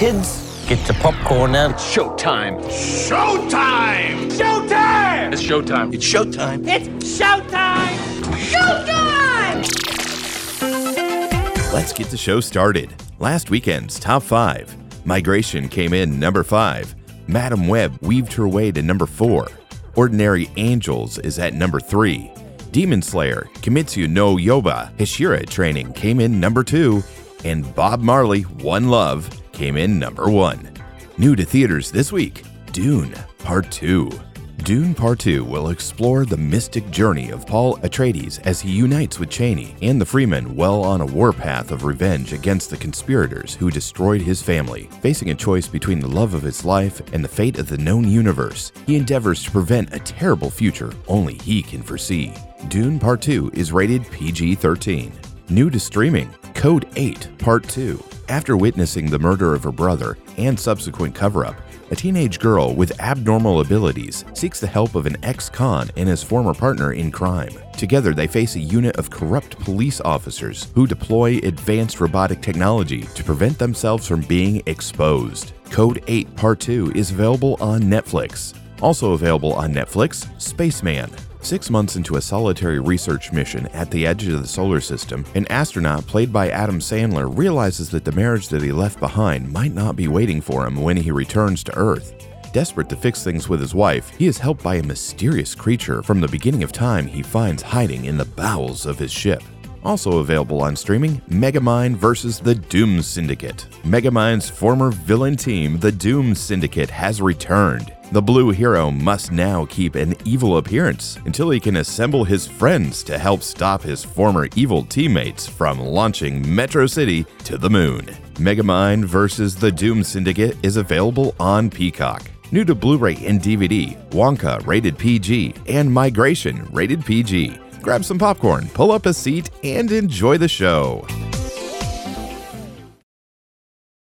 Kids, get your popcorn out. It's showtime. Showtime! Showtime! It's showtime. It's showtime. It's showtime! Showtime! Let's get the show started. Last weekend's top five. Migration came in number five. Madame Web weaved her way to number four. Ordinary Angels is at number three. Demon Slayer, Kimetsu no Yaiba, Hashira Training came in number two. And Bob Marley, One Love, came in number one. New to theaters this week Dune Part 2. Dune Part 2 will explore the mystic journey of Paul Atreides as he unites with Chani and the Fremen well on a warpath of revenge against the conspirators who destroyed his family. Facing a choice between the love of his life and the fate of the known universe, he endeavors to prevent a terrible future only he can foresee. Dune Part 2 is rated PG 13. New to streaming, Code 8 Part 2. After witnessing the murder of her brother and subsequent cover up, a teenage girl with abnormal abilities seeks the help of an ex con and his former partner in crime. Together, they face a unit of corrupt police officers who deploy advanced robotic technology to prevent themselves from being exposed. Code 8 Part 2 is available on Netflix. Also available on Netflix, Spaceman. Six months into a solitary research mission at the edge of the solar system, an astronaut played by Adam Sandler realizes that the marriage that he left behind might not be waiting for him when he returns to Earth. Desperate to fix things with his wife, he is helped by a mysterious creature from the beginning of time he finds hiding in the bowels of his ship. Also available on streaming, Megamind vs. the Doom Syndicate. Megamind's former villain team, the Doom Syndicate, has returned. The blue hero must now keep an evil appearance until he can assemble his friends to help stop his former evil teammates from launching Metro City to the moon. Megamind vs. the Doom Syndicate is available on Peacock. New to Blu ray and DVD, Wonka rated PG and Migration rated PG. Grab some popcorn, pull up a seat, and enjoy the show.